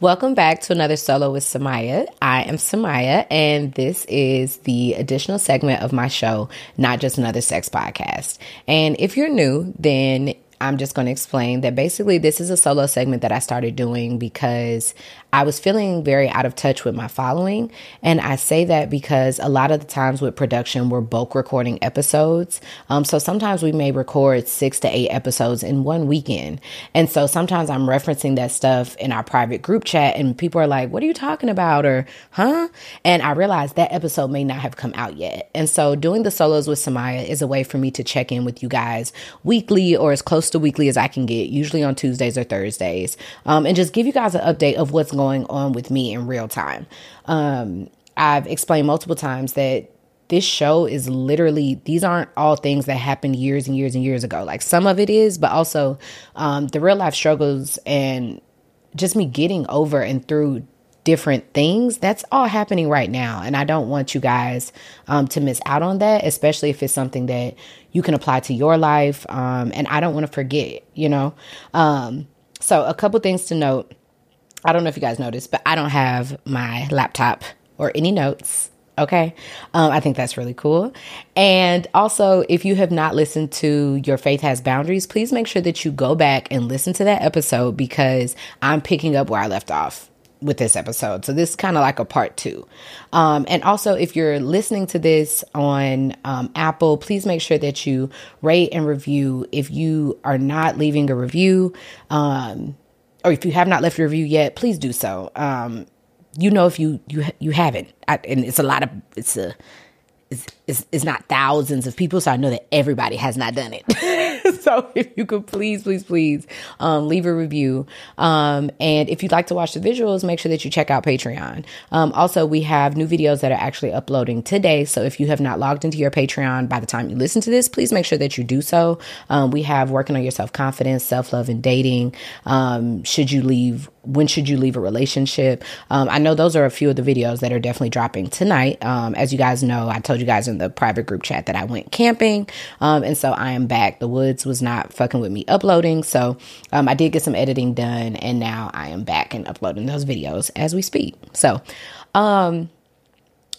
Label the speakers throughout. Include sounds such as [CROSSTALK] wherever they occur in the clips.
Speaker 1: Welcome back to another solo with Samia. I am Samia, and this is the additional segment of my show, Not Just Another Sex Podcast. And if you're new, then I'm just going to explain that basically this is a solo segment that I started doing because I was feeling very out of touch with my following. And I say that because a lot of the times with production, we're bulk recording episodes. Um, so sometimes we may record six to eight episodes in one weekend. And so sometimes I'm referencing that stuff in our private group chat, and people are like, What are you talking about? Or, huh? And I realized that episode may not have come out yet. And so doing the solos with Samia is a way for me to check in with you guys weekly or as close to weekly as I can get, usually on Tuesdays or Thursdays, um, and just give you guys an update of what's going on with me in real time. Um, I've explained multiple times that this show is literally these aren't all things that happened years and years and years ago like some of it is but also um, the real life struggles and just me getting over and through different things that's all happening right now and i don't want you guys um, to miss out on that especially if it's something that you can apply to your life um, and i don't want to forget you know um, so a couple things to note I don't know if you guys noticed, but I don't have my laptop or any notes. Okay. Um, I think that's really cool. And also, if you have not listened to Your Faith Has Boundaries, please make sure that you go back and listen to that episode because I'm picking up where I left off with this episode. So this is kind of like a part two. Um, and also, if you're listening to this on um, Apple, please make sure that you rate and review. If you are not leaving a review, um, or if you have not left a review yet, please do so. Um, you know if you you you haven't, I, and it's a lot of it's a it's, it's, it's not thousands of people, so I know that everybody has not done it. [LAUGHS] so if you could please, please, please um, leave a review. Um, and if you'd like to watch the visuals, make sure that you check out Patreon. Um, also, we have new videos that are actually uploading today. So if you have not logged into your Patreon by the time you listen to this, please make sure that you do so. Um, we have working on your self confidence, self love, and dating. Um, should you leave when should you leave a relationship? Um, I know those are a few of the videos that are definitely dropping tonight. As you guys know, I told you guys in the private group chat that I went camping. Um, and so I am back. The woods was not fucking with me uploading. So um, I did get some editing done and now I am back and uploading those videos as we speak. So, um,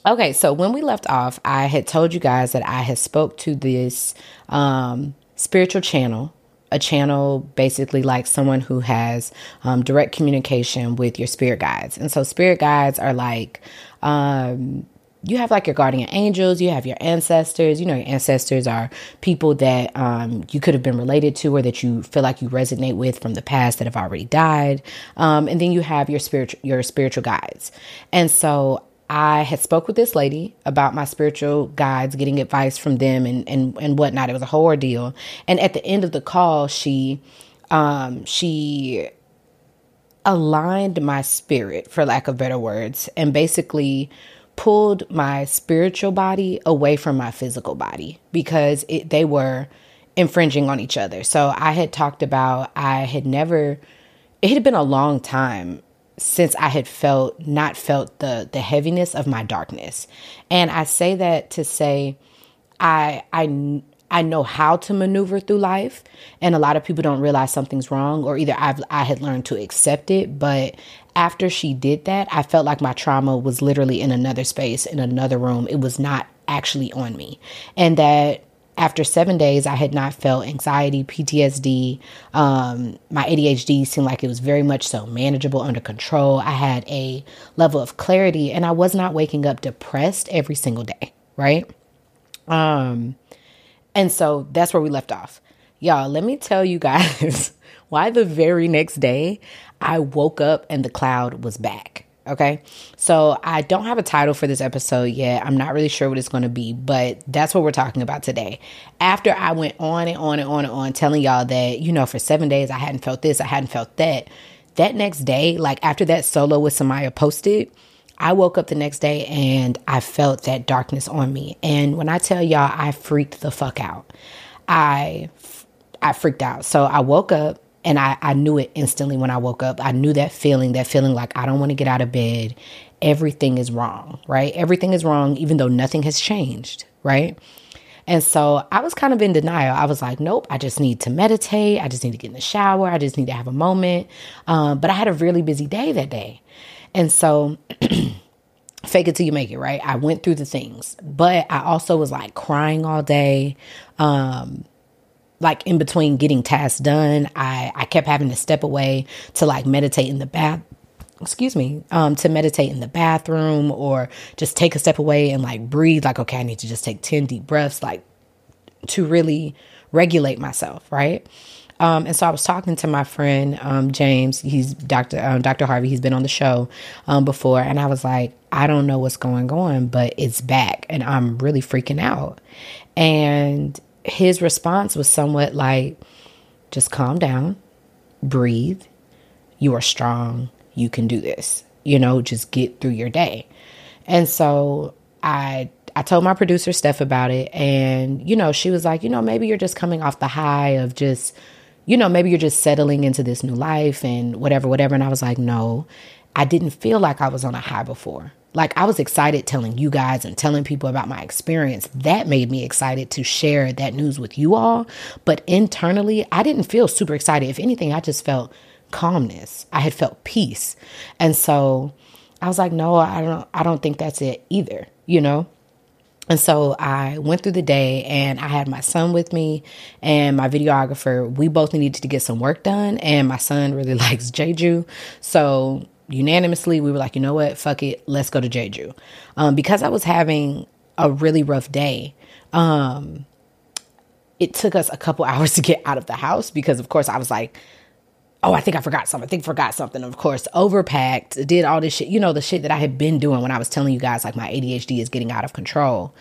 Speaker 1: okay. So when we left off, I had told you guys that I had spoke to this, um, spiritual channel a channel basically like someone who has um, direct communication with your spirit guides. And so, spirit guides are like, um, you have like your guardian angels, you have your ancestors. You know, your ancestors are people that um, you could have been related to or that you feel like you resonate with from the past that have already died. Um, and then you have your spiritual your spiritual guides. And so I had spoke with this lady about my spiritual guides, getting advice from them and and and whatnot. It was a whole ordeal. And at the end of the call, she um, she aligned my spirit, for lack of better words, and basically pulled my spiritual body away from my physical body because it, they were infringing on each other. So I had talked about I had never. It had been a long time since I had felt not felt the the heaviness of my darkness. And I say that to say I I I know how to maneuver through life and a lot of people don't realize something's wrong or either I've I had learned to accept it, but after she did that, I felt like my trauma was literally in another space, in another room. It was not actually on me. And that after seven days, I had not felt anxiety, PTSD. Um, my ADHD seemed like it was very much so manageable, under control. I had a level of clarity, and I was not waking up depressed every single day, right? Um, and so that's where we left off. Y'all, let me tell you guys [LAUGHS] why the very next day I woke up and the cloud was back. Okay. So I don't have a title for this episode yet. I'm not really sure what it's going to be, but that's what we're talking about today. After I went on and on and on and on telling y'all that, you know, for seven days I hadn't felt this, I hadn't felt that. That next day, like after that solo with Samia posted, I woke up the next day and I felt that darkness on me. And when I tell y'all, I freaked the fuck out. I I freaked out. So I woke up and I, I knew it instantly when I woke up. I knew that feeling, that feeling like I don't want to get out of bed. Everything is wrong, right? Everything is wrong, even though nothing has changed, right? And so I was kind of in denial. I was like, nope, I just need to meditate. I just need to get in the shower. I just need to have a moment. Um, but I had a really busy day that day. And so, [CLEARS THROAT] fake it till you make it, right? I went through the things, but I also was like crying all day. Um, like in between getting tasks done, I, I kept having to step away to like meditate in the bath excuse me, um, to meditate in the bathroom or just take a step away and like breathe, like, okay, I need to just take 10 deep breaths, like to really regulate myself, right? Um, and so I was talking to my friend um, James. He's Dr. Um, Dr. Harvey. He's been on the show um, before, and I was like, I don't know what's going on, but it's back, and I'm really freaking out. And his response was somewhat like, "Just calm down, breathe. You are strong you can do this. You know, just get through your day. And so I I told my producer Steph about it and you know, she was like, "You know, maybe you're just coming off the high of just you know, maybe you're just settling into this new life and whatever whatever." And I was like, "No. I didn't feel like I was on a high before." Like I was excited telling you guys and telling people about my experience. That made me excited to share that news with you all. But internally, I didn't feel super excited. If anything, I just felt calmness. I had felt peace. And so I was like, no, I don't I don't think that's it either, you know? And so I went through the day and I had my son with me and my videographer. We both needed to get some work done and my son really [LAUGHS] likes Jeju. So unanimously we were like, you know what, fuck it, let's go to Jeju. Um, because I was having a really rough day. Um, it took us a couple [LAUGHS] hours to get out of the house because of course I was like, oh, I think I forgot something. I think I forgot something. Of course, overpacked, did all this shit, you know, the shit that I had been doing when I was telling you guys like my ADHD is getting out of control.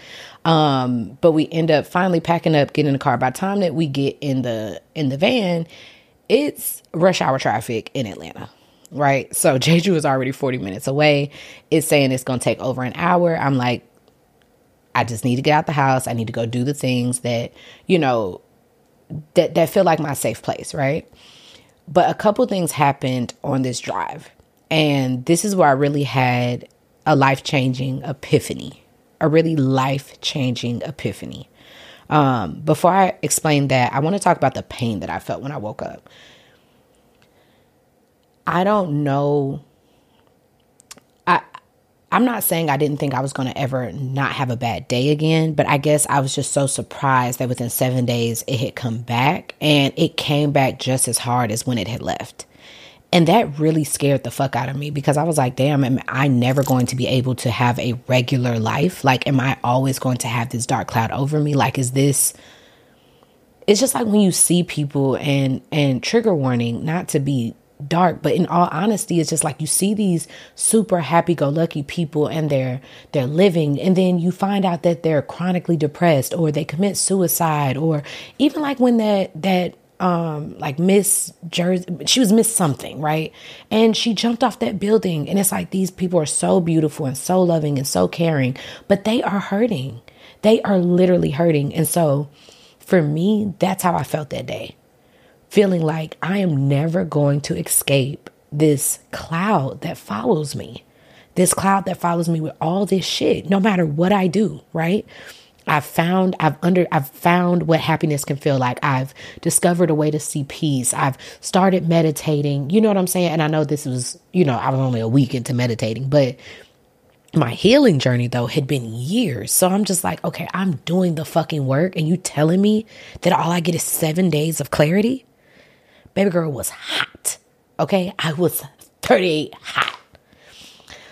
Speaker 1: Um, but we end up finally packing up, getting in the car. By the time that we get in the in the van, it's rush hour traffic in Atlanta. Right. So [LAUGHS] Jeju is already 40 minutes away. It's saying it's gonna take over an hour. I'm like, I just need to get out the house. I need to go do the things that, you know, that that feel like my safe place, right? But a couple things happened on this drive. And this is where I really had a life changing epiphany, a really life changing epiphany. Um, before I explain that, I want to talk about the pain that I felt when I woke up. I don't know I'm not saying I didn't think I was going to ever not have a bad day again, but I guess I was just so surprised that within seven days it had come back and it came back just as hard as when it had left. And that really scared the fuck out of me because I was like, damn, am I never going to be able to have a regular life? Like, am I always going to have this dark cloud over me? Like, is this. It's just like when you see people and and trigger warning, not to be dark but in all honesty it's just like you see these super happy go lucky people and they're they're living and then you find out that they're chronically depressed or they commit suicide or even like when that that um like miss jersey she was miss something right? And she jumped off that building and it's like these people are so beautiful and so loving and so caring but they are hurting. They are literally hurting and so for me that's how i felt that day feeling like I am never going to escape this cloud that follows me. This cloud that follows me with all this shit, no matter what I do, right? I've found I've under I've found what happiness can feel like. I've discovered a way to see peace. I've started meditating. You know what I'm saying? And I know this was, you know, I was only a week into meditating, but my healing journey though had been years. So I'm just like, okay, I'm doing the fucking work and you telling me that all I get is 7 days of clarity? Baby girl was hot. Okay. I was 38 hot.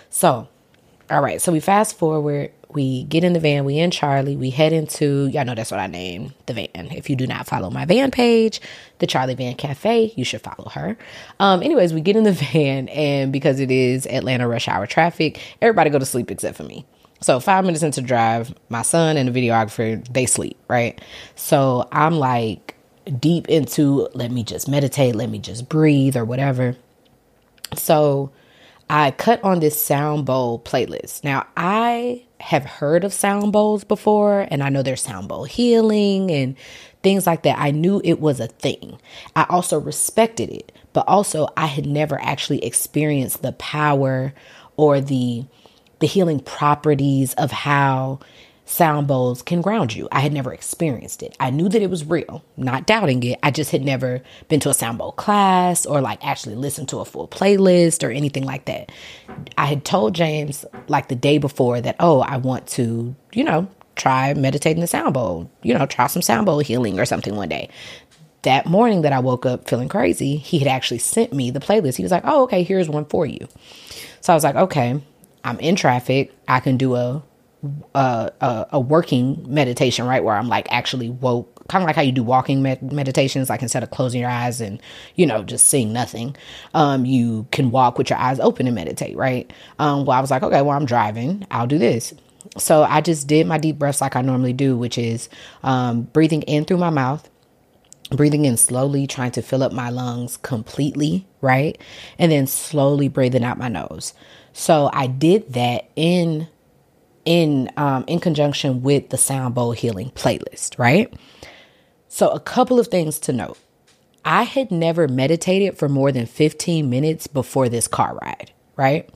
Speaker 1: So, all right. So we fast forward. We get in the van. We in Charlie. We head into, y'all know that's what I named the van. If you do not follow my van page, the Charlie Van Cafe, you should follow her. Um, anyways, we get in the [LAUGHS] van, and because it is Atlanta rush hour traffic, everybody go to sleep except for me. So five minutes into drive, my son and the videographer, they sleep, right? So I'm like, deep into let me just meditate, let me just breathe or whatever. So I cut on this sound bowl playlist. Now I have heard of sound bowls before and I know there's sound bowl healing and things like that. I knew it was a thing. I also respected it, but also I had never actually experienced the power or the the healing properties of how sound bowls can ground you. I had never experienced it. I knew that it was real, not doubting it. I just had never been to a sound bowl class or like actually listened to a full playlist or anything like that. I had told James like the day before that, oh, I want to, you know, try meditating the sound bowl, you know, try some sound bowl healing or something one day. That morning that I woke up feeling crazy, he had actually sent me the playlist. He was like, oh, okay, here's one for you. So I was like, okay, I'm in traffic. I can do a a, a, a working meditation, right? Where I'm like actually woke, kind of like how you do walking med- meditations, like instead of closing your eyes and, you know, just seeing nothing, um, you can walk with your eyes open and meditate, right? Um, well, I was like, okay, well, I'm driving, I'll do this. So I just did my deep breaths like I normally do, which is um, breathing in through my mouth, breathing in slowly, trying to fill up my lungs completely, right? And then slowly breathing out my nose. So I did that in in um, in conjunction with the sound bowl healing playlist, right? So a couple of things to note. I had never meditated for more than 15 minutes before this car ride, right?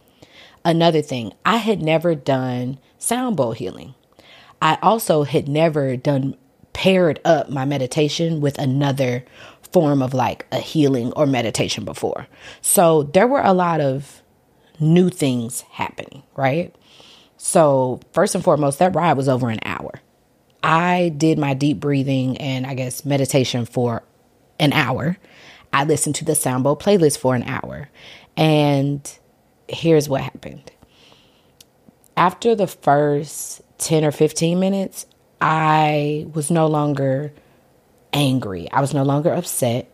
Speaker 1: Another thing, I had never done sound bowl healing. I also had never done paired up my meditation with another form of like a healing or meditation before. So there were a lot of new things happening, right? So, first and foremost, that ride was over an hour. I did my deep breathing and I guess meditation for an hour. I listened to the sound bowl playlist for an hour. And here's what happened. After the first 10 or 15 minutes, I was no longer angry. I was no longer upset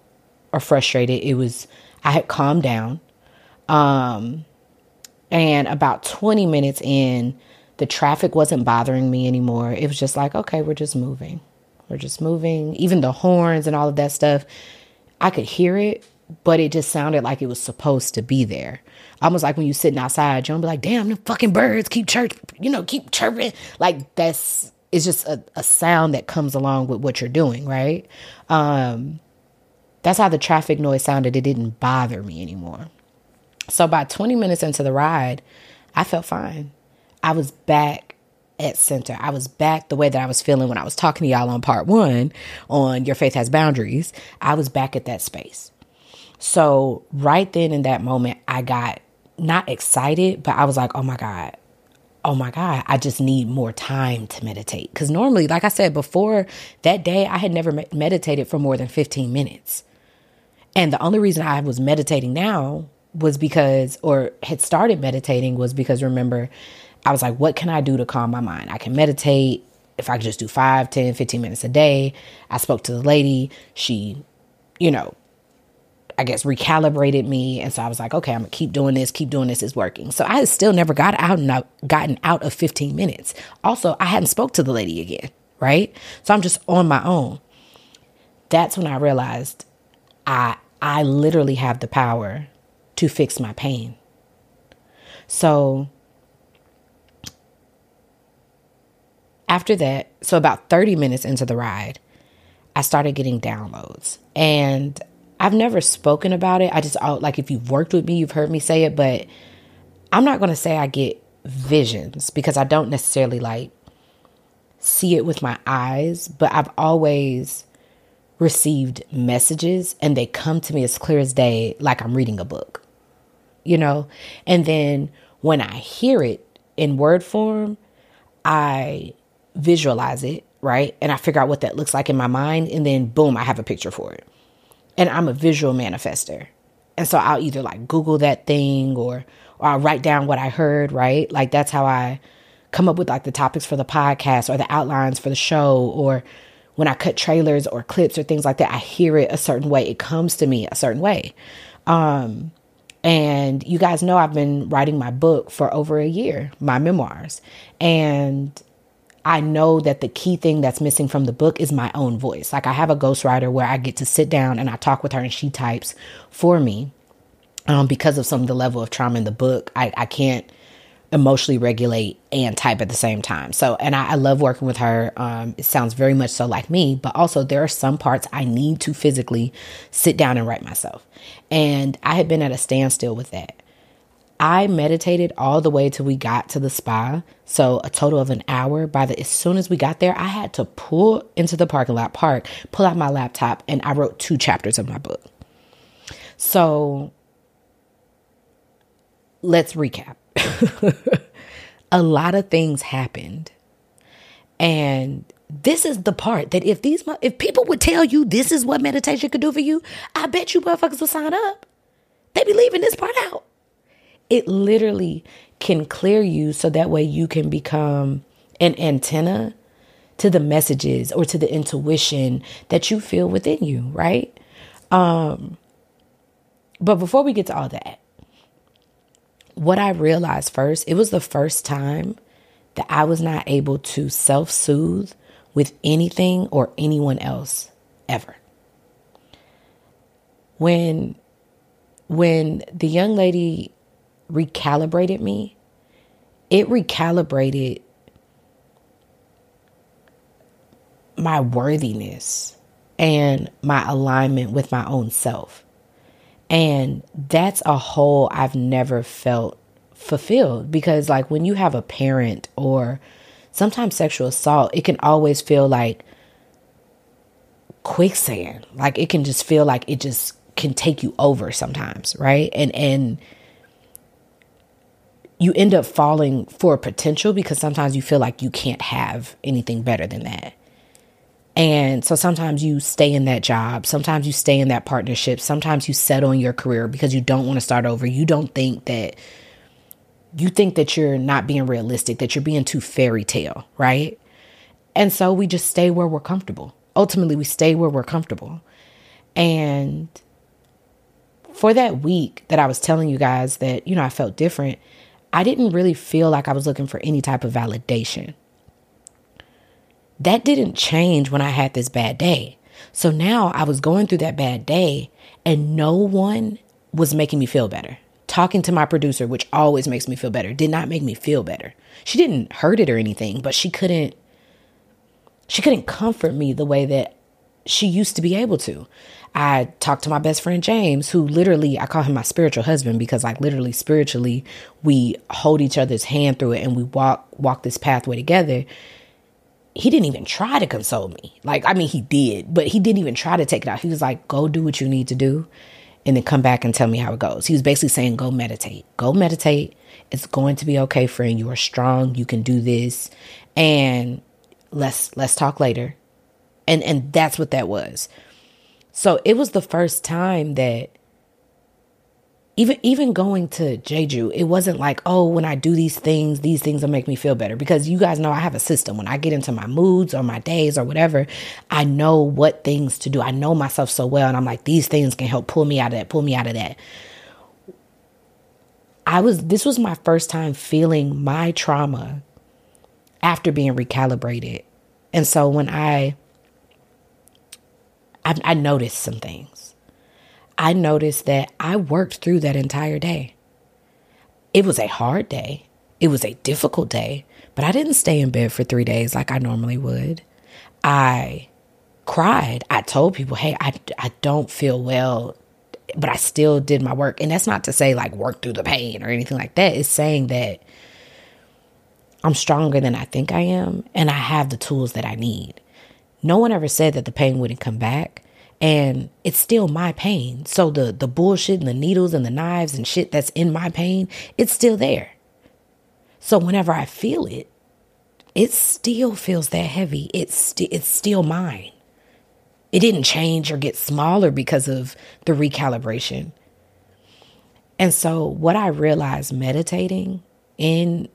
Speaker 1: or frustrated. It was, I had calmed down. Um, and about 20 minutes in, the traffic wasn't bothering me anymore. It was just like, okay, we're just moving. We're just moving. Even the horns and all of that stuff, I could hear it, but it just sounded like it was supposed to be there. Almost like when you're sitting outside, you'll be like, damn, the fucking birds keep chirp, you know, keep chirping. Like that's it's just a, a sound that comes along with what you're doing, right? Um, that's how the traffic noise sounded. It didn't bother me anymore. So by 20 minutes into the ride, I felt fine. I was back at center. I was back the way that I was feeling when I was talking to y'all on part one on Your Faith Has Boundaries. I was back at that space. So, right then in that moment, I got not excited, but I was like, oh my God, oh my God, I just need more time to meditate. Because normally, like I said before that day, I had never meditated for more than 15 minutes. And the only reason I was meditating now was because, or had started meditating was because remember, I was like, what can I do to calm my mind? I can meditate if I could just do 5, 10, 15 minutes a day. I spoke to the lady. She, you know, I guess recalibrated me. And so I was like, okay, I'm gonna keep doing this, keep doing this, is working. So I still never got out and gotten out of 15 minutes. Also, I hadn't spoke to the lady again, right? So I'm just on my own. That's when I realized I I literally have the power to fix my pain. So after that, so about 30 minutes into the ride, I started getting downloads. And I've never spoken about it. I just, oh, like, if you've worked with me, you've heard me say it, but I'm not going to say I get visions because I don't necessarily like see it with my eyes, but I've always received messages and they come to me as clear as day, like I'm reading a book you know? And then when I hear it in word form, I visualize it, right? And I figure out what that looks like in my mind. And then boom, I have a picture for it. And I'm a visual manifester. And so I'll either like Google that thing or, or I'll write down what I heard, right? Like that's how I come up with like the topics for the podcast or the outlines for the show or when I cut trailers or clips or things like that, I hear it a certain way. It comes to me a certain way. Um, and you guys know I've been writing my book for over a year, my memoirs. And I know that the key thing that's missing from the book is my own voice. Like I have a ghostwriter where I get to sit down and I talk with her and she types for me. Um, because of some of the level of trauma in the book, I, I can't emotionally regulate and type at the same time. So, and I, I love working with her. Um, it sounds very much so like me, but also there are some parts I need to physically sit down and write myself. And I had been at a standstill with that. I meditated all the way till we got to the spa. So a total of an hour. By the as soon as we got there, I had to pull into the parking lot park, pull out my laptop, and I wrote two chapters of my book. So let's recap. [LAUGHS] a lot of things happened. And this is the part that if these if people would tell you this is what meditation could do for you, I bet you motherfuckers would sign up. They be leaving this part out. It literally can clear you so that way you can become an antenna to the messages or to the intuition that you feel within you, right? Um but before we get to all that, what I realized first, it was the first time that I was not able to self soothe with anything or anyone else ever. When when the young lady recalibrated me, it recalibrated my worthiness and my alignment with my own self. And that's a hole I've never felt fulfilled because, like, when you have a parent or sometimes sexual assault, it can always feel like quicksand. Like, it can just feel like it just can take you over sometimes, right? And, and, you end up falling for potential because sometimes you feel like you can't have anything better than that. And so sometimes you stay in that job, sometimes you stay in that partnership, sometimes you settle in your career because you don't want to start over. You don't think that you think that you're not being realistic, that you're being too fairy tale, right? And so we just stay where we're comfortable. Ultimately, we stay where we're comfortable. And for that week that I was telling you guys that, you know, I felt different, I didn't really feel like I was looking for any type of validation that didn't change when I had this bad day. So now I was going through that bad day and no one was making me feel better. Talking to my producer, which always makes me feel better, did not make me feel better. She didn't hurt it or anything, but she couldn't she couldn't comfort me the way that she used to be able to. I talked to my best friend James, who literally I call him my spiritual husband because like literally spiritually we hold each other's hand through it and we walk walk this pathway together he didn't even try to console me. Like, I mean, he did, but he didn't even try to take it out. He was like, go do what you need to do and then come back and tell me how it goes. He was basically saying, go meditate. Go meditate. It's going to be okay, friend. You are strong. You can do this. And let's let's talk later. And and that's what that was. So it was the first time that even even going to Jeju, it wasn't like, oh, when I do these things, these things will make me feel better. Because you guys know I have a system. When I get into my moods or my days or whatever, I know what things to do. I know myself so well. And I'm like, these things can help pull me out of that, pull me out of that. I was this was my first time feeling my trauma after being recalibrated. And so when I I, I noticed some things. I noticed that I worked through that entire day. It was a hard day, it was a difficult day, but I didn't stay in bed for three days like I normally would. I cried. I told people, hey, I, I don't feel well, but I still did my work. And that's not to say like work through the pain or anything like that. It's saying that I'm stronger than I think I am and I have the tools that I need. No one ever said that the pain wouldn't come back and it's still my pain. So the the bullshit and the needles and the knives and shit that's in my pain, it's still there. So whenever I feel it, it still feels that heavy. It's st- it's still mine. It didn't change or get smaller because of the recalibration. And so what I realized meditating in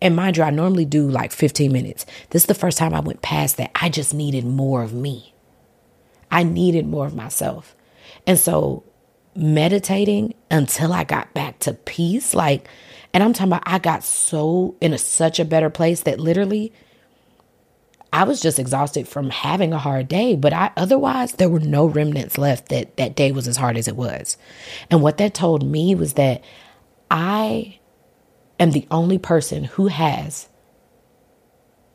Speaker 1: and mind you, I normally do like 15 minutes. This is the first time I went past that. I just needed more of me. I needed more of myself. And so meditating until I got back to peace, like, and I'm talking about I got so in a, such a better place that literally I was just exhausted from having a hard day, but I otherwise there were no remnants left that that day was as hard as it was. And what that told me was that I am the only person who has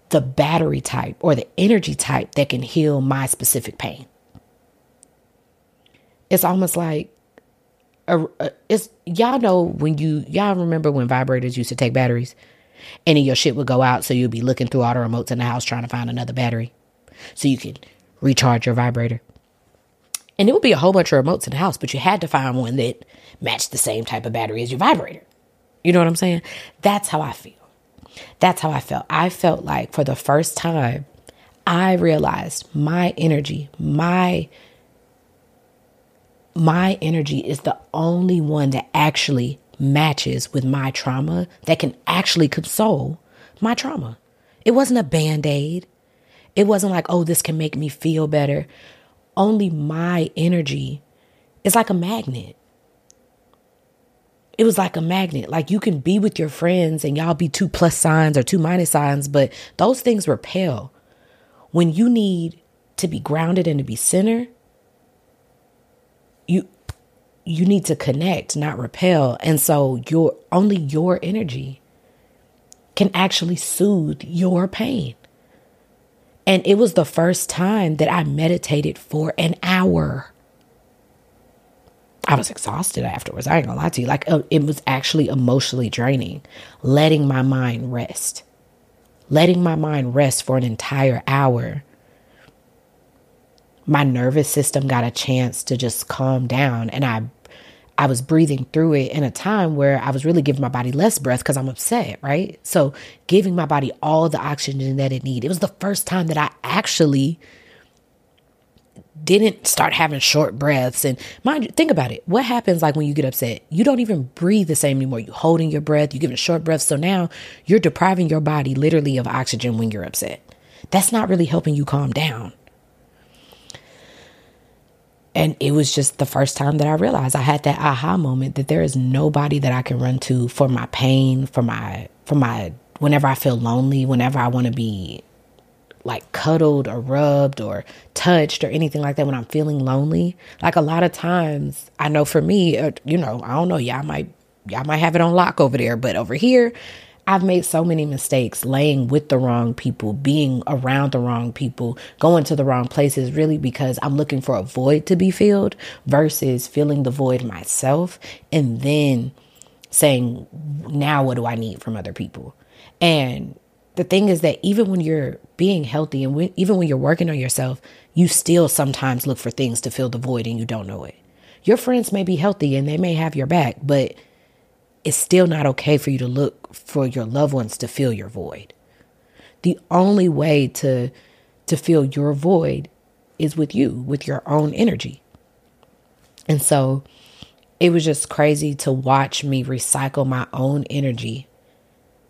Speaker 1: the battery type or the energy type that can heal my specific pain it's almost like a, a, it's y'all know when you y'all remember when vibrators used to take batteries and then your shit would go out so you'd be looking through all the remotes in the house trying to find another battery so you could recharge your vibrator. And it would be a whole bunch of remotes in the house but you had to find one that matched the same type of battery as your vibrator. You know what i'm saying? That's how i feel. That's how i felt. I felt like for the first time i realized my energy my my energy is the only one that actually matches with my trauma that can actually console my trauma. It wasn't a band aid. It wasn't like, oh, this can make me feel better. Only my energy is like a magnet. It was like a magnet. Like you can be with your friends and y'all be two plus signs or two minus signs, but those things repel. When you need to be grounded and to be centered, you need to connect, not repel. And so your only your energy can actually soothe your pain. And it was the first time that I meditated for an hour. I was exhausted afterwards. I ain't gonna lie to you. Like, uh, it was actually emotionally draining, letting my mind rest. Letting my mind rest for an entire hour my nervous system got a chance to just calm down and I I was breathing through it in a time where I was really giving my body less breath because I'm upset, right? So giving my body all the oxygen that it needed. It was the first time that I actually didn't start having short breaths. And mind you, think about it. What happens like when you get upset? You don't even breathe the same anymore. You're holding your breath, you're giving short breaths. So now you're depriving your body literally of oxygen when you're upset. That's not really helping you calm down. And it was just the first time that I realized I had that aha moment that there is nobody that I can run to for my pain, for my for my whenever I feel lonely, whenever I want to be like cuddled or rubbed or touched or anything like that when I'm feeling lonely. Like a lot of times, I know for me, uh, you know, I don't know, y'all might y'all might have it on lock over there, but over here, I've made so many mistakes laying with the wrong people, being around the wrong people, going to the wrong places, really because I'm looking for a void to be filled versus filling the void myself and then saying, now what do I need from other people? And the thing is that even when you're being healthy and even when you're working on yourself, you still sometimes look for things to fill the void and you don't know it. Your friends may be healthy and they may have your back, but it's still not okay for you to look for your loved ones to fill your void. The only way to to fill your void is with you, with your own energy. And so it was just crazy to watch me recycle my own energy,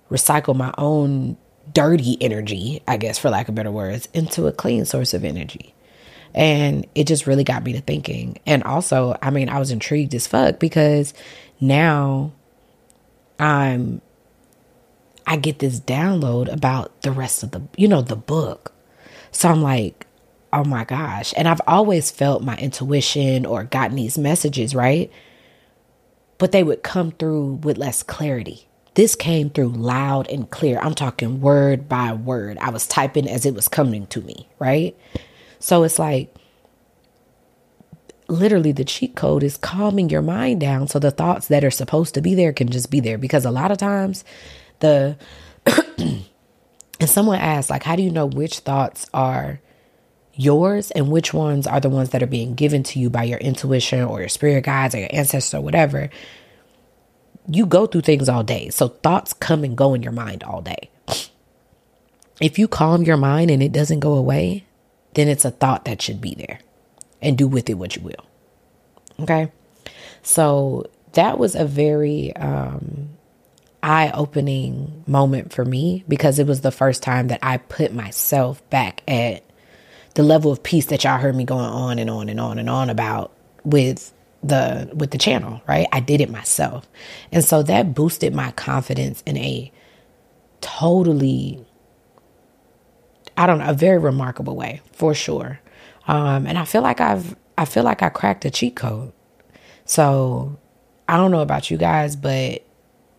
Speaker 1: recycle my own dirty energy, I guess for lack of better words, into a clean source of energy. And it just really got me to thinking. And also, I mean, I was intrigued as fuck because now I'm I get this download about the rest of the you know the book. So I'm like, "Oh my gosh." And I've always felt my intuition or gotten these messages, right? But they would come through with less clarity. This came through loud and clear. I'm talking word by word. I was typing as it was coming to me, right? So it's like literally the cheat code is calming your mind down so the thoughts that are supposed to be there can just be there. Because a lot of times the [CLEARS THROAT] and someone asked like how do you know which thoughts are yours and which ones are the ones that are being given to you by your intuition or your spirit guides or your ancestors or whatever? You go through things all day. So thoughts come and go in your mind all day. If you calm your mind and it doesn't go away then it's a thought that should be there and do with it what you will. Okay. So that was a very um, eye opening moment for me because it was the first time that I put myself back at the level of peace that y'all heard me going on and on and on and on about with the with the channel, right? I did it myself. And so that boosted my confidence in a totally I don't know, a very remarkable way, for sure. Um, and I feel like I've I feel like I cracked a cheat code. So I don't know about you guys, but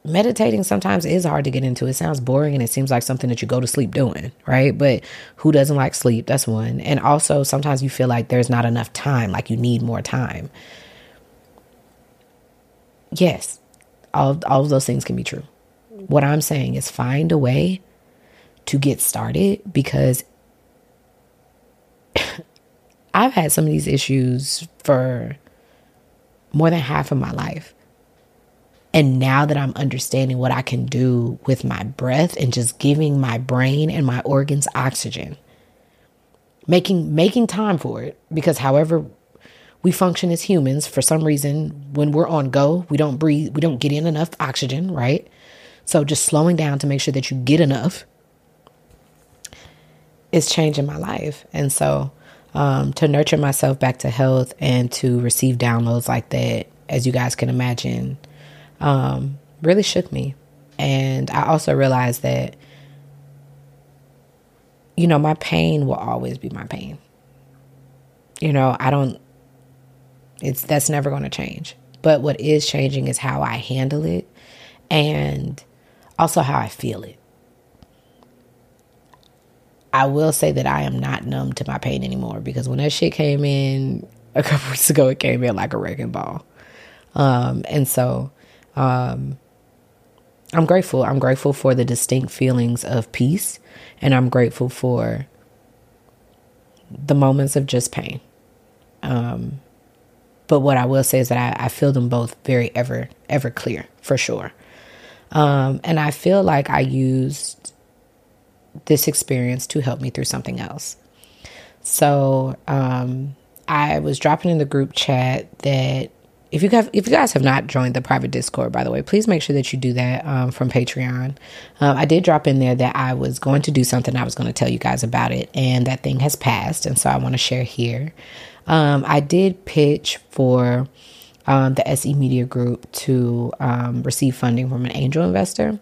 Speaker 1: meditating sometimes is hard to get into. It sounds boring and it seems like something that you go to sleep doing, right? But who doesn't like sleep? That's one. And also sometimes you feel like there's not enough time, like you need more time. yes, all, all of those things can be true. What I'm saying is find a way to get started because I've had some of these issues for more than half of my life. And now that I'm understanding what I can do with my breath and just giving my brain and my organs oxygen, making making time for it because however we function as humans for some reason when we're on go, we don't breathe, we don't get in enough oxygen, right? So just slowing down to make sure that you get enough is changing my life. And so um, to nurture myself back to health and to receive downloads like that, as you guys can imagine, um, really shook me. And I also realized that, you know, my pain will always be my pain. You know, I don't, it's, that's never going to change. But what is changing is how I handle it and also how I feel it. I will say that I am not numb to my pain anymore because when that shit came in a couple [LAUGHS] weeks ago, it came in like a wrecking ball. Um, and so um, I'm grateful. I'm grateful for the distinct feelings of peace, and I'm grateful for the moments of just pain. Um, but what I will say is that I, I feel them both very ever, ever clear for sure. Um, and I feel like I used this experience to help me through something else. So um, I was dropping in the group chat that if you guys if you guys have not joined the private Discord, by the way, please make sure that you do that um, from Patreon. Um, I did drop in there that I was going to do something. I was going to tell you guys about it, and that thing has passed, and so I want to share here. Um, I did pitch for um, the SE Media Group to um, receive funding from an angel investor.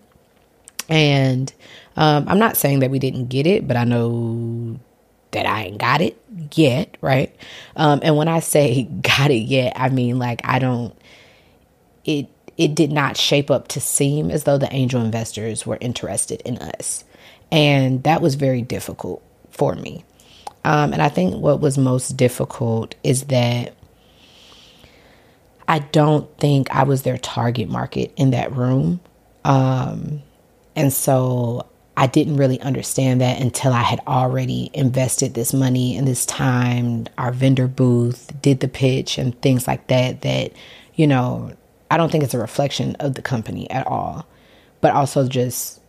Speaker 1: And um, I'm not saying that we didn't get it, but I know that I ain't got it yet, right? Um, and when I say [LAUGHS] got it yet, I mean like I don't. It it did not shape up to seem as though the angel investors were interested in us, and that was very difficult for me. Um, and I think what was most difficult is that I don't think I was their target market in that room. Um, and so I didn't really understand that until I had already invested this money and this time, our vendor booth, did the pitch and things like that. That, you know, I don't think it's a reflection of the company at all, but also just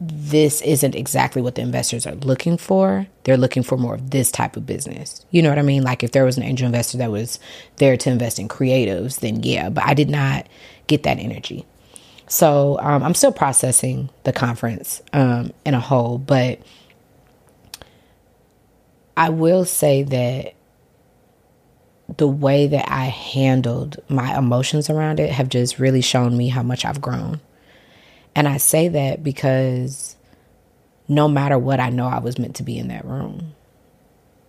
Speaker 1: this isn't exactly what the investors are looking for. They're looking for more of this type of business. You know what I mean? Like if there was an angel investor that was there to invest in creatives, then yeah, but I did not get that energy. So um, I'm still processing the conference um, in a whole, but I will say that the way that I handled my emotions around it have just really shown me how much I've grown. And I say that because no matter what, I know I was meant to be in that room.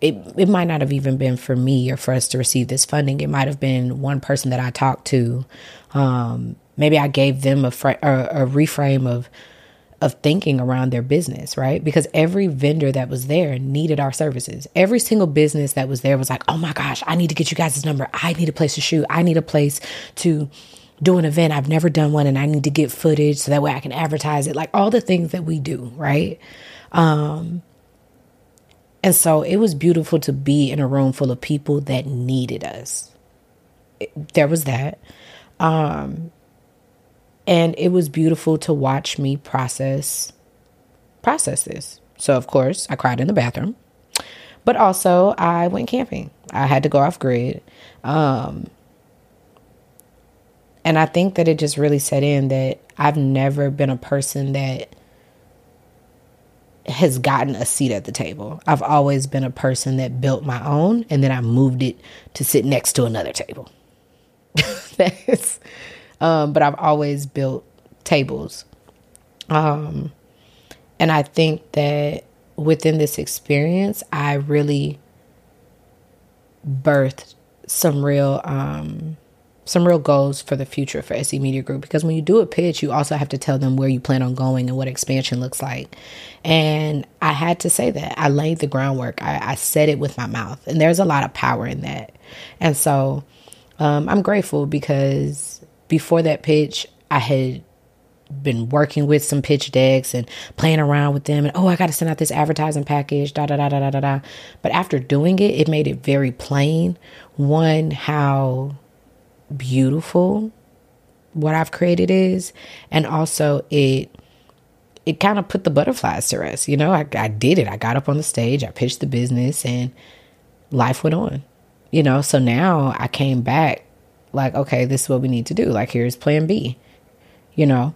Speaker 1: It, it might not have even been for me or for us to receive this funding. It might have been one person that I talked to. Um, maybe I gave them a, a reframe of of thinking around their business, right? Because every vendor that was there needed our services. Every single business that was there was like, oh my gosh, I need to get you guys' number. I need a place to shoot. I need a place to do an event. I've never done one and I need to get footage so that way I can advertise it. Like all the things that we do, right? Um, and so it was beautiful to be in a room full of people that needed us. It, there was that. Um, and it was beautiful to watch me process process this. So of course, I cried in the bathroom. But also, I went camping. I had to go off grid. Um, and I think that it just really set in that I've never been a person that has gotten a seat at the table. I've always been a person that built my own and then I moved it to sit next to another table. [LAUGHS] That's, um, but I've always built tables. Um, and I think that within this experience, I really birthed some real um, some real goals for the future for SE Media Group because when you do a pitch, you also have to tell them where you plan on going and what expansion looks like. And I had to say that. I laid the groundwork, I, I said it with my mouth, and there's a lot of power in that. And so um, I'm grateful because before that pitch, I had been working with some pitch decks and playing around with them and oh I got to send out this advertising package da da da da da da but after doing it it made it very plain one how beautiful what I've created is and also it it kind of put the butterflies to rest you know? I, I did it. I got up on the stage I pitched the business and life went on you know? So now I came back like okay this is what we need to do like here's plan B you know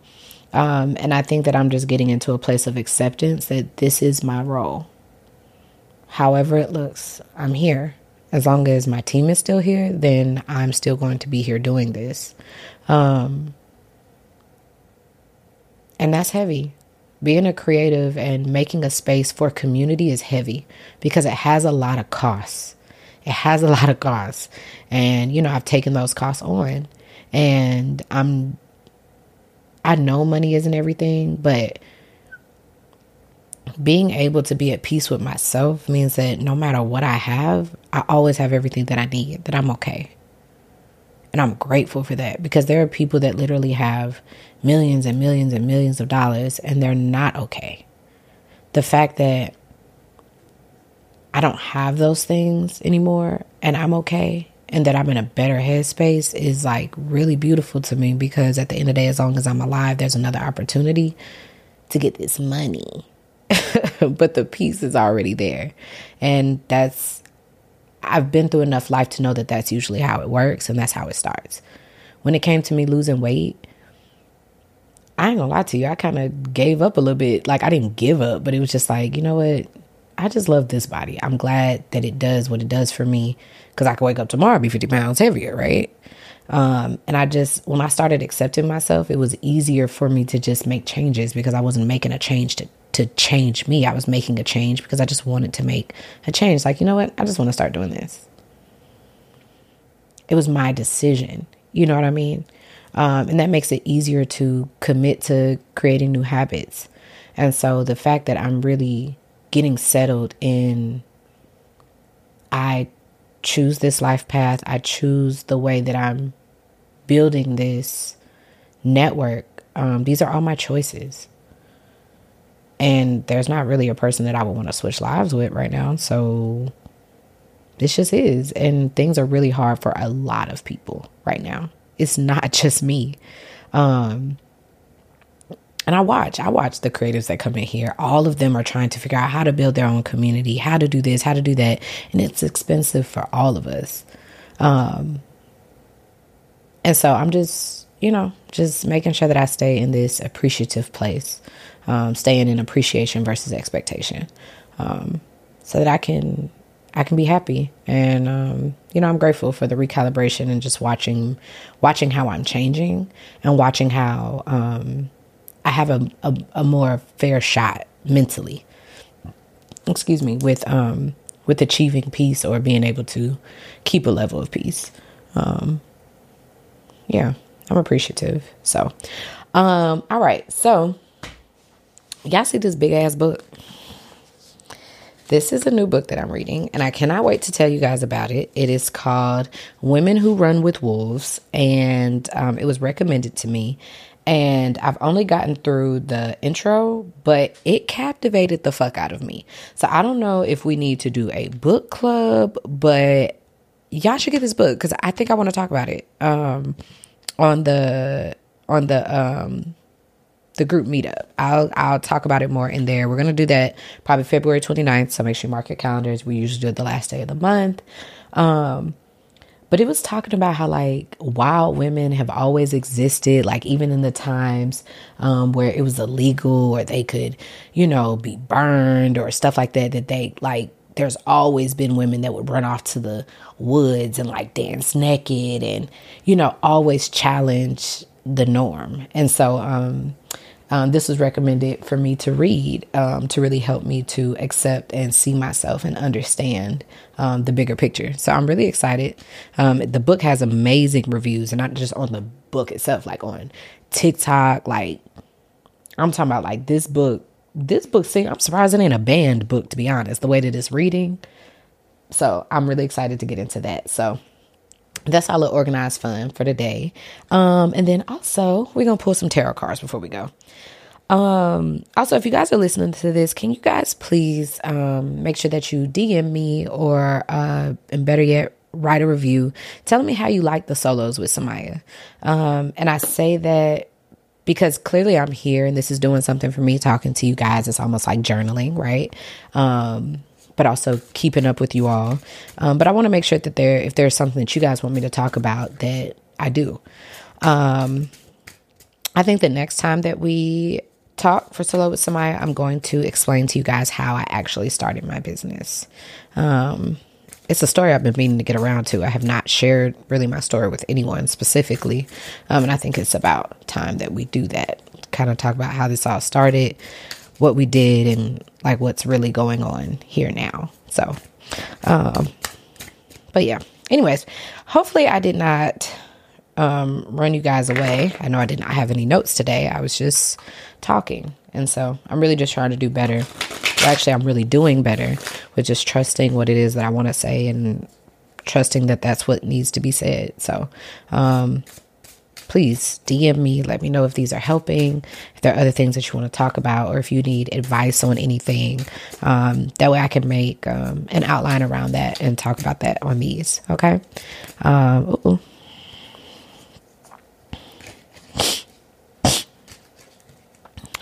Speaker 1: um, and I think that I'm just getting into a place of acceptance that this is my role. However, it looks, I'm here. As long as my team is still here, then I'm still going to be here doing this. Um, and that's heavy. Being a creative and making a space for community is heavy because it has a lot of costs. It has a lot of costs. And, you know, I've taken those costs on. And I'm I know money isn't everything, but being able to be at peace with myself means that no matter what I have, I always have everything that I need, that I'm okay. And I'm grateful for that because there are people that literally have millions and millions and millions of dollars and they're not okay. The fact that I don't have those things anymore and I'm okay and that I'm in a better headspace is like really beautiful to me because at the end of the day, as long as I'm alive, there's another opportunity to get this money. [LAUGHS] but the peace is already there. And that's, I've been through enough life to know that that's usually how it works and that's how it starts. When it came to me losing weight, I ain't gonna lie to you, I kind of gave up a little bit. Like, I didn't give up, but it was just like, you know what? I just love this body. I'm glad that it does what it does for me because I could wake up tomorrow be 50 pounds heavier, right? Um, and I just, when I started accepting myself, it was easier for me to just make changes because I wasn't making a change to, to change me. I was making a change because I just wanted to make a change. Like, you know what? I just want to start doing this. It was my decision. You know what I mean? Um, and that makes it easier to commit to creating new habits. And so the fact that I'm really getting settled in I choose this life path, I choose the way that I'm building this network. Um, these are all my choices. And there's not really a person that I would want to switch lives with right now. So this just is. And things are really hard for a lot of people right now. It's not [LAUGHS] just me. Um, and I watch, I watch the creatives that come in here. All of them are trying to figure out how to build their own community, how to do this, how to do that. And it's expensive for all of us. Um, and so I'm just, you know, just making sure that I stay in this appreciative place, um, staying in appreciation versus expectation, um, so that I can, I can be happy. And, um, you know, I'm grateful for the recalibration and just watching, watching how I'm changing and watching how, um, I have a, a, a more fair shot mentally. Excuse me, with um with achieving peace or being able to keep a level of peace. Um yeah, I'm appreciative. So um all right, so y'all see this big ass book. This is a new book that I'm reading, and I cannot wait to tell you guys about it. It is called Women Who Run with Wolves, and um, it was recommended to me and I've only gotten through the intro, but it captivated the fuck out of me. So I don't know if we need to do a book club, but y'all should get this book because I think I want to talk about it um, on the on the um, the group meetup. I'll I'll talk about it more in there. We're gonna do that probably February 29th. So make sure you mark your calendars. We usually do it the last day of the month. Um, but it was talking about how like wild women have always existed, like even in the times um, where it was illegal or they could, you know, be burned or stuff like that. That they like, there's always been women that would run off to the woods and like dance naked and, you know, always challenge the norm. And so, um, um, this was recommended for me to read um, to really help me to accept and see myself and understand um, the bigger picture. So I'm really excited. Um, the book has amazing reviews, and not just on the book itself, like on TikTok. Like I'm talking about, like this book. This book, see, I'm surprised it ain't a banned book to be honest. The way that it's reading, so I'm really excited to get into that. So that's our little organized fun for the day. Um, and then also we're gonna pull some tarot cards before we go. Um, also, if you guys are listening to this, can you guys please um, make sure that you DM me or, uh, and better yet, write a review telling me how you like the solos with Samia. Um, and I say that because clearly I'm here and this is doing something for me talking to you guys. It's almost like journaling, right? Um, but also keeping up with you all. Um, but I want to make sure that there, if there's something that you guys want me to talk about, that I do. Um, I think the next time that we talk for Solo with Samia, I'm going to explain to you guys how I actually started my business. Um, it's a story I've been meaning to get around to. I have not shared really my story with anyone specifically. Um, and I think it's about time that we do that. Kind of talk about how this all started, what we did, and like what's really going on here now. So, um, but yeah. Anyways, hopefully I did not um, run you guys away. I know I did not have any notes today. I was just talking. And so I'm really just trying to do better. Well, actually, I'm really doing better with just trusting what it is that I want to say and trusting that that's what needs to be said. So, um, please DM me. Let me know if these are helping, if there are other things that you want to talk about, or if you need advice on anything. Um, that way I can make um, an outline around that and talk about that on these. Okay. Um,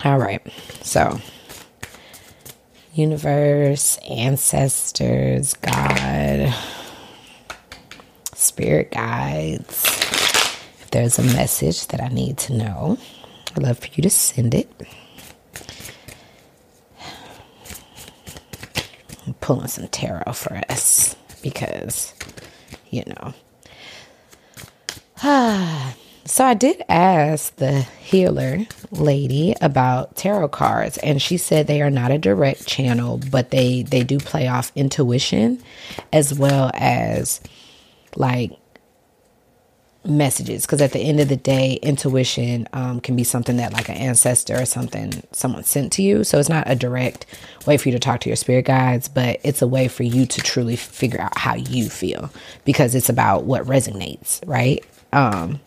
Speaker 1: All right. So, universe, ancestors, God, spirit guides. There's a message that I need to know, I'd love for you to send it. I'm pulling some tarot for us because, you know. Ah. [SIGHS] So I did ask the healer lady about tarot cards and she said they are not a direct channel, but they they do play off intuition as well as like messages because at the end of the day intuition um, can be something that like an ancestor or something someone sent to you so it's not a direct way for you to talk to your spirit guides but it's a way for you to truly figure out how you feel because it's about what resonates right um,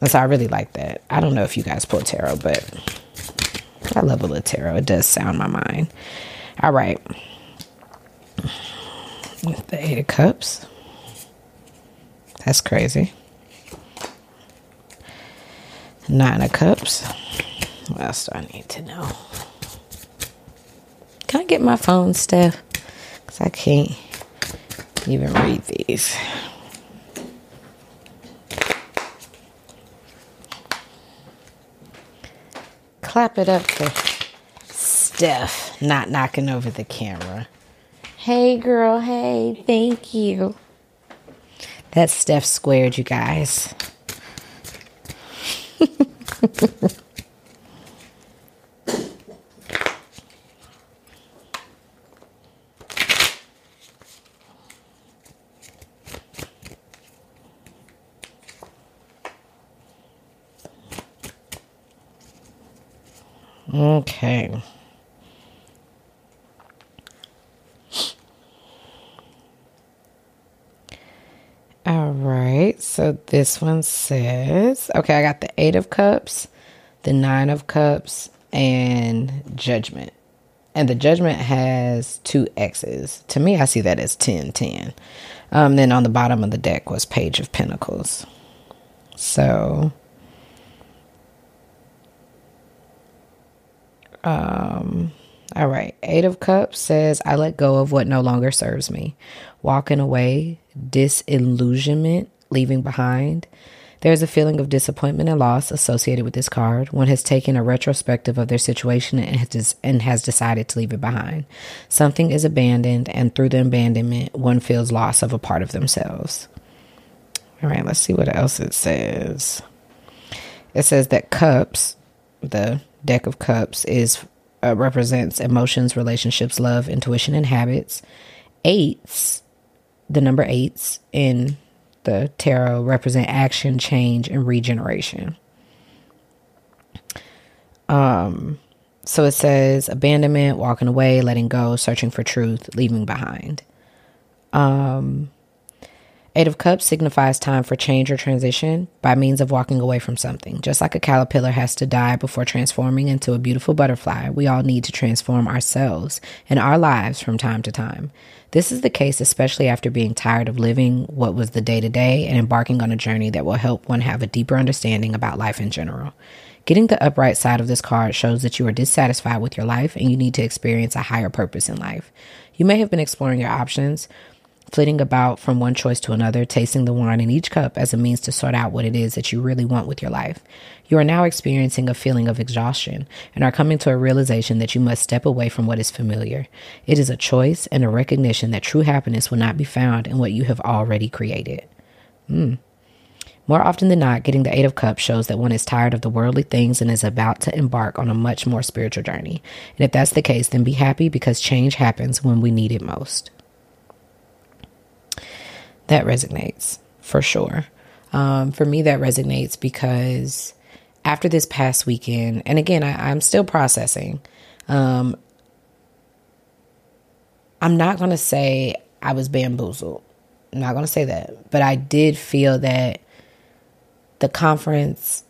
Speaker 1: and so I really like that. I don't know if you guys pull tarot, but I love a little tarot. It does sound my mind. All right. The Eight of Cups. That's crazy. Nine of Cups. What else do I need to know? Can I get my phone, Steph? Because I can't even read these. clap it up for Steph not knocking over the camera. Hey, girl. Hey, thank you. That's Steph squared, you guys. Okay. All right. So this one says, okay, I got the Eight of Cups, the Nine of Cups, and Judgment. And the Judgment has two X's. To me, I see that as 10 10. Um, then on the bottom of the deck was Page of Pentacles. So Um, all right. Eight of Cups says, I let go of what no longer serves me. Walking away, disillusionment, leaving behind. There's a feeling of disappointment and loss associated with this card. One has taken a retrospective of their situation and has, and has decided to leave it behind. Something is abandoned, and through the abandonment, one feels loss of a part of themselves. All right, let's see what else it says. It says that cups, the deck of cups is uh, represents emotions, relationships, love, intuition, and habits. Eights, the number eights in the tarot represent action, change, and regeneration. Um, so it says abandonment, walking away, letting go, searching for truth, leaving behind. Um, Eight of Cups signifies time for change or transition by means of walking away from something. Just like a caterpillar has to die before transforming into a beautiful butterfly, we all need to transform ourselves and our lives from time to time. This is the case especially after being tired of living what was the day to day and embarking on a journey that will help one have a deeper understanding about life in general. Getting the upright side of this card shows that you are dissatisfied with your life and you need to experience a higher purpose in life. You may have been exploring your options, flitting about from one choice to another, tasting the wine in each cup as a means to sort out what it is that you really want with your life. You are now experiencing a feeling of exhaustion and are coming to a realization that you must step away from what is familiar. It is a choice and a recognition that true happiness will not be found in what you have already created. Hmm. More often than not, getting the Eight of Cups shows that one is tired of the worldly things and is about to embark on a much more spiritual journey. And if that's the case, then be happy because change happens when we need it most that resonates for sure. Um, for me, that resonates because after this past weekend, and again, I, am still processing. Um, I'm not going to say I was bamboozled. I'm not going to say that. But I did feel that the conference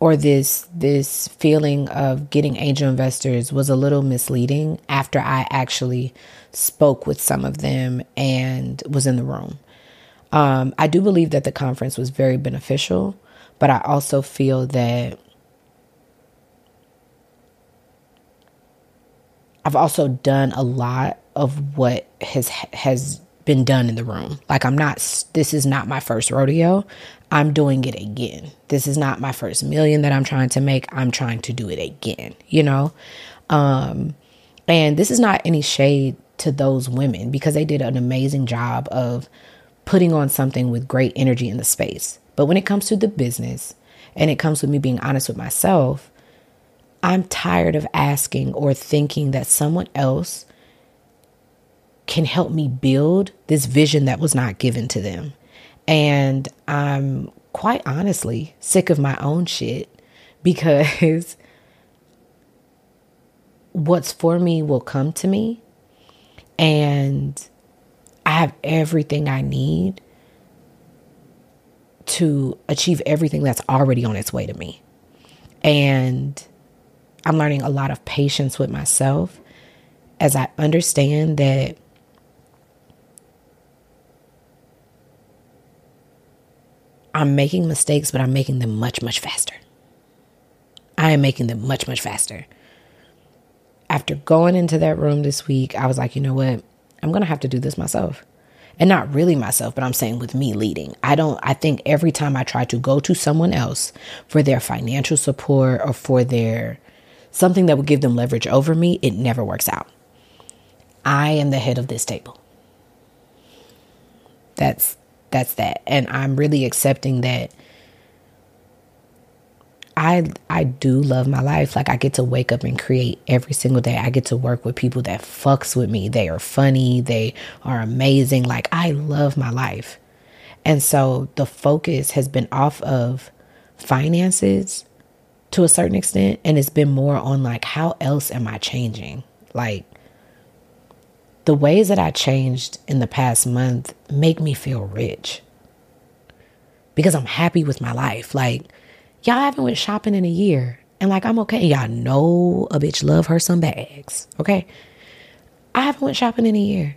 Speaker 1: or this this feeling of getting angel investors was a little misleading after I actually spoke with some of them and was in the room. Um, I do believe that the conference was very beneficial, but I also feel that I've also done a lot of what has has been done in the room. Like I'm not this is not my first rodeo. I'm doing it again. This is not my first million that I'm trying to make. I'm trying to do it again, you know? Um and this is not any shade to those women because they did an amazing job of putting on something with great energy in the space. But when it comes to the business and it comes with me being honest with myself, I'm tired of asking or thinking that someone else can help me build this vision that was not given to them. And I'm quite honestly sick of my own shit because [LAUGHS] what's for me will come to me. And I have everything I need to achieve everything that's already on its way to me. And I'm learning a lot of patience with myself as I understand that I'm making mistakes, but I'm making them much, much faster. I am making them much, much faster. After going into that room this week, I was like, you know what? I'm going to have to do this myself. And not really myself, but I'm saying with me leading. I don't, I think every time I try to go to someone else for their financial support or for their something that would give them leverage over me, it never works out. I am the head of this table. That's that's that. And I'm really accepting that I I do love my life. Like I get to wake up and create every single day. I get to work with people that fucks with me. They are funny, they are amazing. Like I love my life. And so the focus has been off of finances to a certain extent and it's been more on like how else am I changing? Like the ways that I changed in the past month make me feel rich because I'm happy with my life. Like, y'all haven't went shopping in a year and like I'm okay. Y'all know a bitch love her some bags. Okay. I haven't went shopping in a year.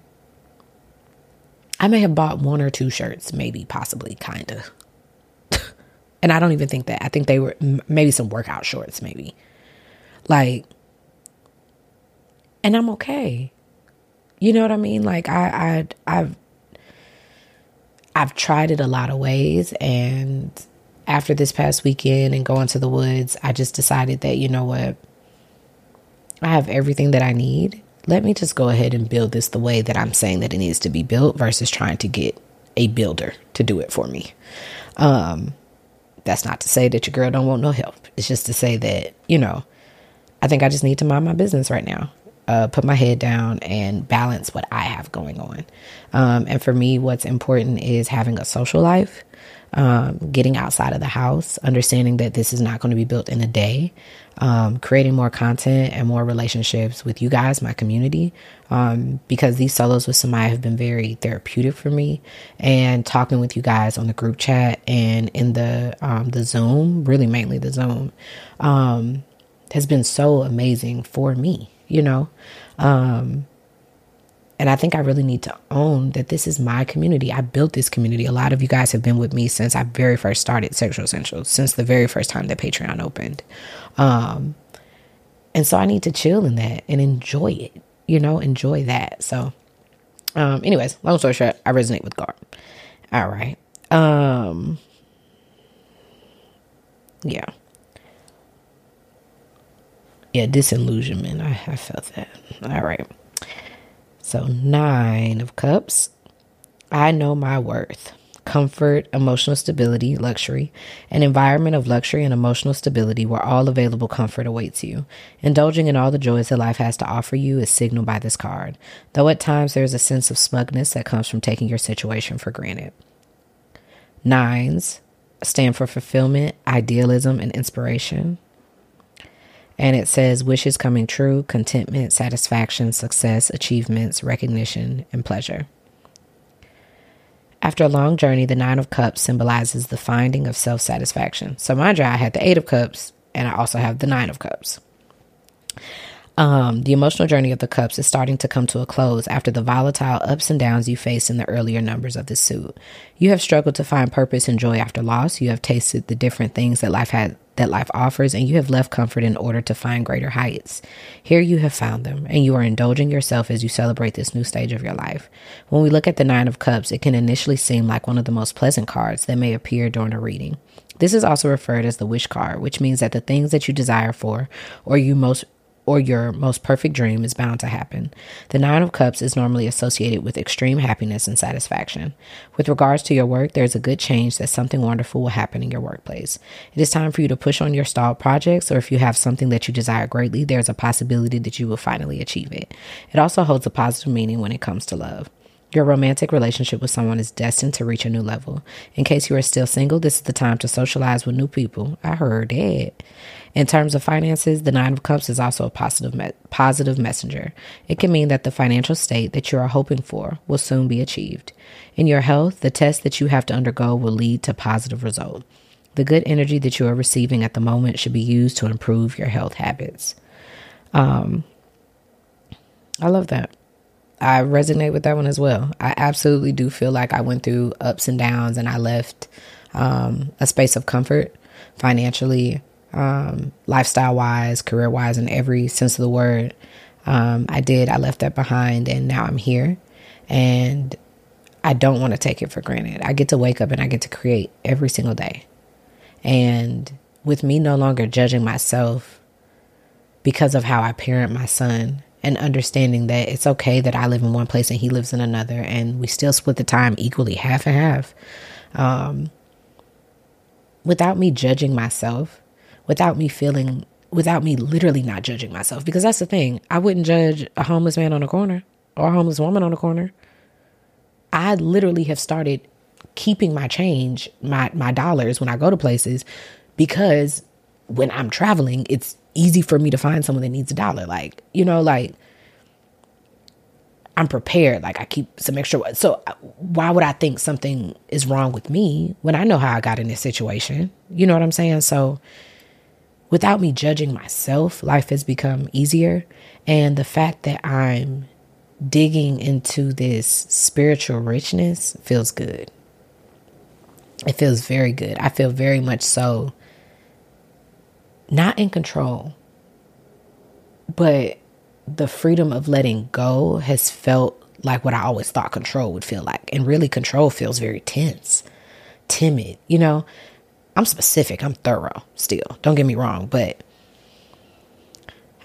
Speaker 1: I may have bought one or two shirts, maybe, possibly, kind of. [LAUGHS] and I don't even think that. I think they were maybe some workout shorts, maybe. Like, and I'm okay. You know what I mean? Like I I I've I've tried it a lot of ways and after this past weekend and going to the woods, I just decided that you know what? I have everything that I need. Let me just go ahead and build this the way that I'm saying that it needs to be built versus trying to get a builder to do it for me. Um that's not to say that your girl don't want no help. It's just to say that, you know, I think I just need to mind my business right now uh, put my head down and balance what I have going on. Um, and for me, what's important is having a social life. Um, getting outside of the house, understanding that this is not going to be built in a day, um, creating more content and more relationships with you guys, my community, um, because these solos with Samia have been very therapeutic for me. And talking with you guys on the group chat and in the um, the Zoom, really mainly the Zoom, um, has been so amazing for me. You know. And I think I really need to own that this is my community. I built this community. A lot of you guys have been with me since I very first started Sexual Essentials, since the very first time that Patreon opened. Um, and so I need to chill in that and enjoy it, you know, enjoy that. So, um, anyways, long story short, I resonate with God. All right. Um, yeah. Yeah, disillusionment. I, I felt that. All right. So, nine of cups. I know my worth. Comfort, emotional stability, luxury, an environment of luxury and emotional stability where all available comfort awaits you. Indulging in all the joys that life has to offer you is signaled by this card, though at times there is a sense of smugness that comes from taking your situation for granted. Nines stand for fulfillment, idealism, and inspiration and it says wishes coming true, contentment, satisfaction, success, achievements, recognition, and pleasure. After a long journey, the Nine of Cups symbolizes the finding of self satisfaction. So, mind you, I had the Eight of Cups and I also have the Nine of Cups. Um, the emotional journey of the cups is starting to come to a close after the volatile ups and downs you faced in the earlier numbers of the suit. You have struggled to find purpose and joy after loss. You have tasted the different things that life had that life offers, and you have left comfort in order to find greater heights. Here you have found them, and you are indulging yourself as you celebrate this new stage of your life. When we look at the Nine of Cups, it can initially seem like one of the most pleasant cards that may appear during a reading. This is also referred as the wish card, which means that the things that you desire for or you most or your most perfect dream is bound to happen. The Nine of Cups is normally associated with extreme happiness and satisfaction. With regards to your work, there's a good change that something wonderful will happen in your workplace. It is time for you to push on your stalled projects, or if you have something that you desire greatly, there's a possibility that you will finally achieve it. It also holds a positive meaning when it comes to love. Your romantic relationship with someone is destined to reach a new level. In case you are still single, this is the time to socialize with new people. I heard that. In terms of finances, the Nine of Cups is also a positive, me- positive messenger. It can mean that the financial state that you are hoping for will soon be achieved. In your health, the test that you have to undergo will lead to positive result. The good energy that you are receiving at the moment should be used to improve your health habits. Um, I love that. I resonate with that one as well. I absolutely do feel like I went through ups and downs and I left um, a space of comfort financially, um, lifestyle wise, career wise, in every sense of the word. Um, I did. I left that behind, and now I'm here, and I don't want to take it for granted. I get to wake up and I get to create every single day, and with me no longer judging myself because of how I parent my son and understanding that it's okay that I live in one place and he lives in another, and we still split the time equally, half and half. Um, without me judging myself without me feeling, without me literally not judging myself. Because that's the thing. I wouldn't judge a homeless man on the corner or a homeless woman on the corner. I literally have started keeping my change, my, my dollars when I go to places because when I'm traveling, it's easy for me to find someone that needs a dollar. Like, you know, like I'm prepared. Like I keep some extra. So uh, why would I think something is wrong with me when I know how I got in this situation? You know what I'm saying? So without me judging myself, life has become easier. And the fact that I'm digging into this spiritual richness feels good. It feels very good. I feel very much so not in control, but the freedom of letting go has felt like what I always thought control would feel like. And really, control feels very tense, timid, you know? I'm specific, I'm thorough still. Don't get me wrong, but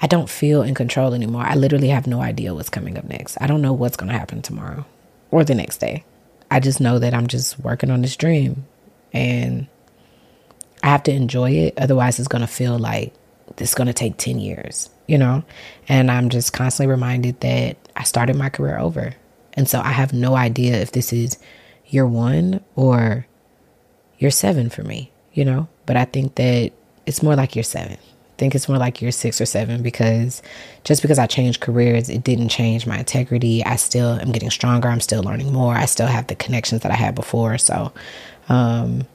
Speaker 1: I don't feel in control anymore. I literally have no idea what's coming up next. I don't know what's going to happen tomorrow or the next day. I just know that I'm just working on this dream and I have to enjoy it. Otherwise, it's going to feel like it's going to take 10 years, you know? And I'm just constantly reminded that I started my career over. And so I have no idea if this is year one or you're seven for me, you know? But I think that it's more like you're seven. I think it's more like you're six or seven because just because I changed careers, it didn't change my integrity. I still am getting stronger. I'm still learning more. I still have the connections that I had before. So um,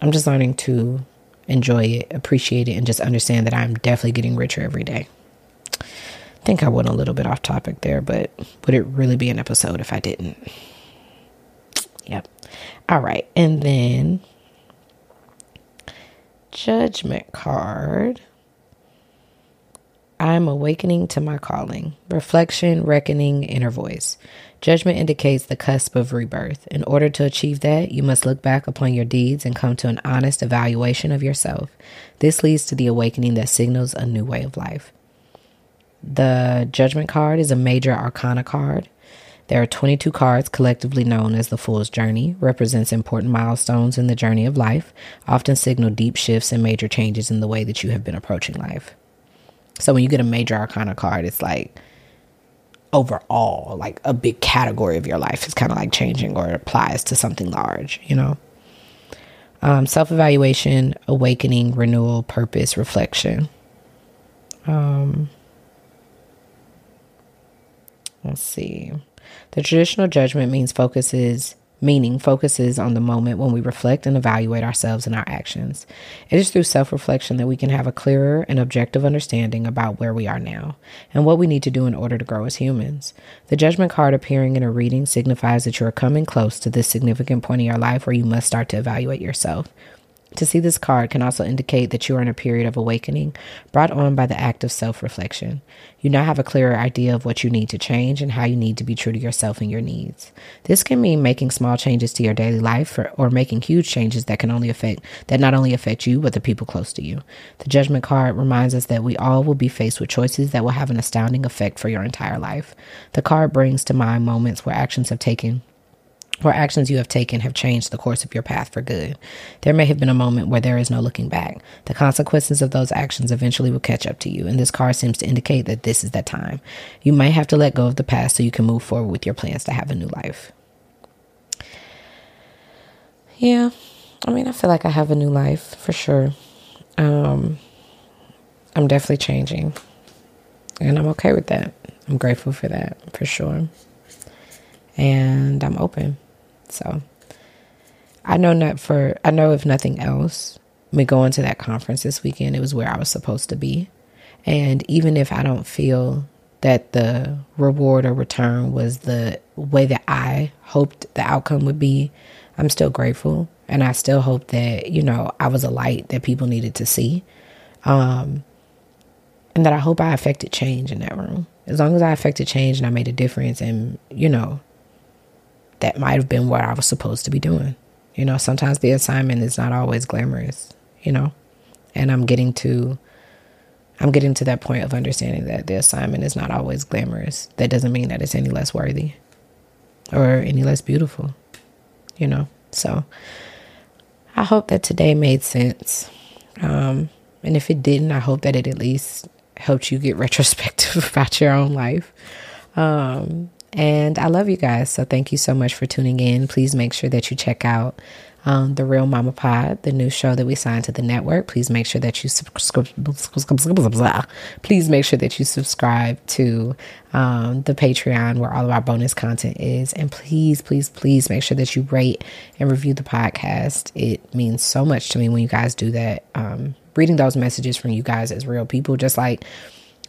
Speaker 1: I'm just learning to enjoy it, appreciate it, and just understand that I'm definitely getting richer every day. I think I went a little bit off topic there, but would it really be an episode if I didn't? Yep. All right. And then judgment card. I'm awakening to my calling. Reflection, reckoning, inner voice. Judgment indicates the cusp of rebirth. In order to achieve that, you must look back upon your deeds and come to an honest evaluation of yourself. This leads to the awakening that signals a new way of life. The Judgment card is a major arcana card. There are 22 cards collectively known as the Fool's Journey, represents important milestones in the journey of life, often signal deep shifts and major changes in the way that you have been approaching life. So when you get a major arcana card, it's like overall, like a big category of your life is kind of like changing or it applies to something large, you know? Um, Self evaluation, awakening, renewal, purpose, reflection. Um, let's see. The traditional judgment means focuses meaning focuses on the moment when we reflect and evaluate ourselves and our actions. It is through self reflection that we can have a clearer and objective understanding about where we are now and what we need to do in order to grow as humans. The judgment card appearing in a reading signifies that you are coming close to this significant point in your life where you must start to evaluate yourself. To see this card can also indicate that you are in a period of awakening brought on by the act of self reflection. You now have a clearer idea of what you need to change and how you need to be true to yourself and your needs. This can mean making small changes to your daily life or, or making huge changes that can only affect that not only affect you but the people close to you. The judgment card reminds us that we all will be faced with choices that will have an astounding effect for your entire life. The card brings to mind moments where actions have taken or actions you have taken have changed the course of your path for good. There may have been a moment where there is no looking back. The consequences of those actions eventually will catch up to you, and this card seems to indicate that this is that time. You may have to let go of the past so you can move forward with your plans to have a new life. Yeah, I mean, I feel like I have a new life for sure. Um, I'm definitely changing, and I'm okay with that. I'm grateful for that for sure. And I'm open. So I know not for I know if nothing else, me going to that conference this weekend, it was where I was supposed to be. And even if I don't feel that the reward or return was the way that I hoped the outcome would be, I'm still grateful. And I still hope that, you know, I was a light that people needed to see. Um, and that I hope I affected change in that room. As long as I affected change and I made a difference and, you know, that might have been what I was supposed to be doing. You know, sometimes the assignment is not always glamorous, you know, and I'm getting to. I'm getting to that point of understanding that the assignment is not always glamorous. That doesn't mean that it's any less worthy or any less beautiful, you know? So I hope that today made sense. Um, and if it didn't, I hope that it at least helped you get [LAUGHS] retrospective about your own life. Um, and I love you guys. So thank you so much for tuning in. Please make sure that you check out um, the Real Mama Pod, the new show that we signed to the network. Please make sure that you subscribe. Please make sure that you subscribe to um, the Patreon where all of our bonus content is. And please, please, please make sure that you rate and review the podcast. It means so much to me when you guys do that. Um, reading those messages from you guys as real people, just like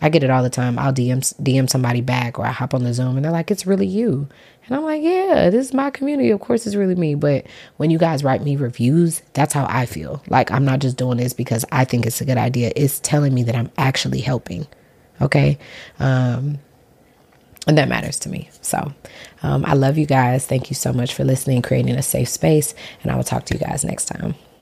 Speaker 1: I get it all the time. I'll DM DM somebody back or I hop on the Zoom and they're like, "It's really you." And I'm like, "Yeah, this is my community. Of course it's really me." But when you guys write me reviews, that's how I feel. Like I'm not just doing this because I think it's a good idea. It's telling me that I'm actually helping. Okay? Um and that matters to me. So, um, I love you guys. Thank you so much for listening, creating a safe space, and I will talk to you guys next time.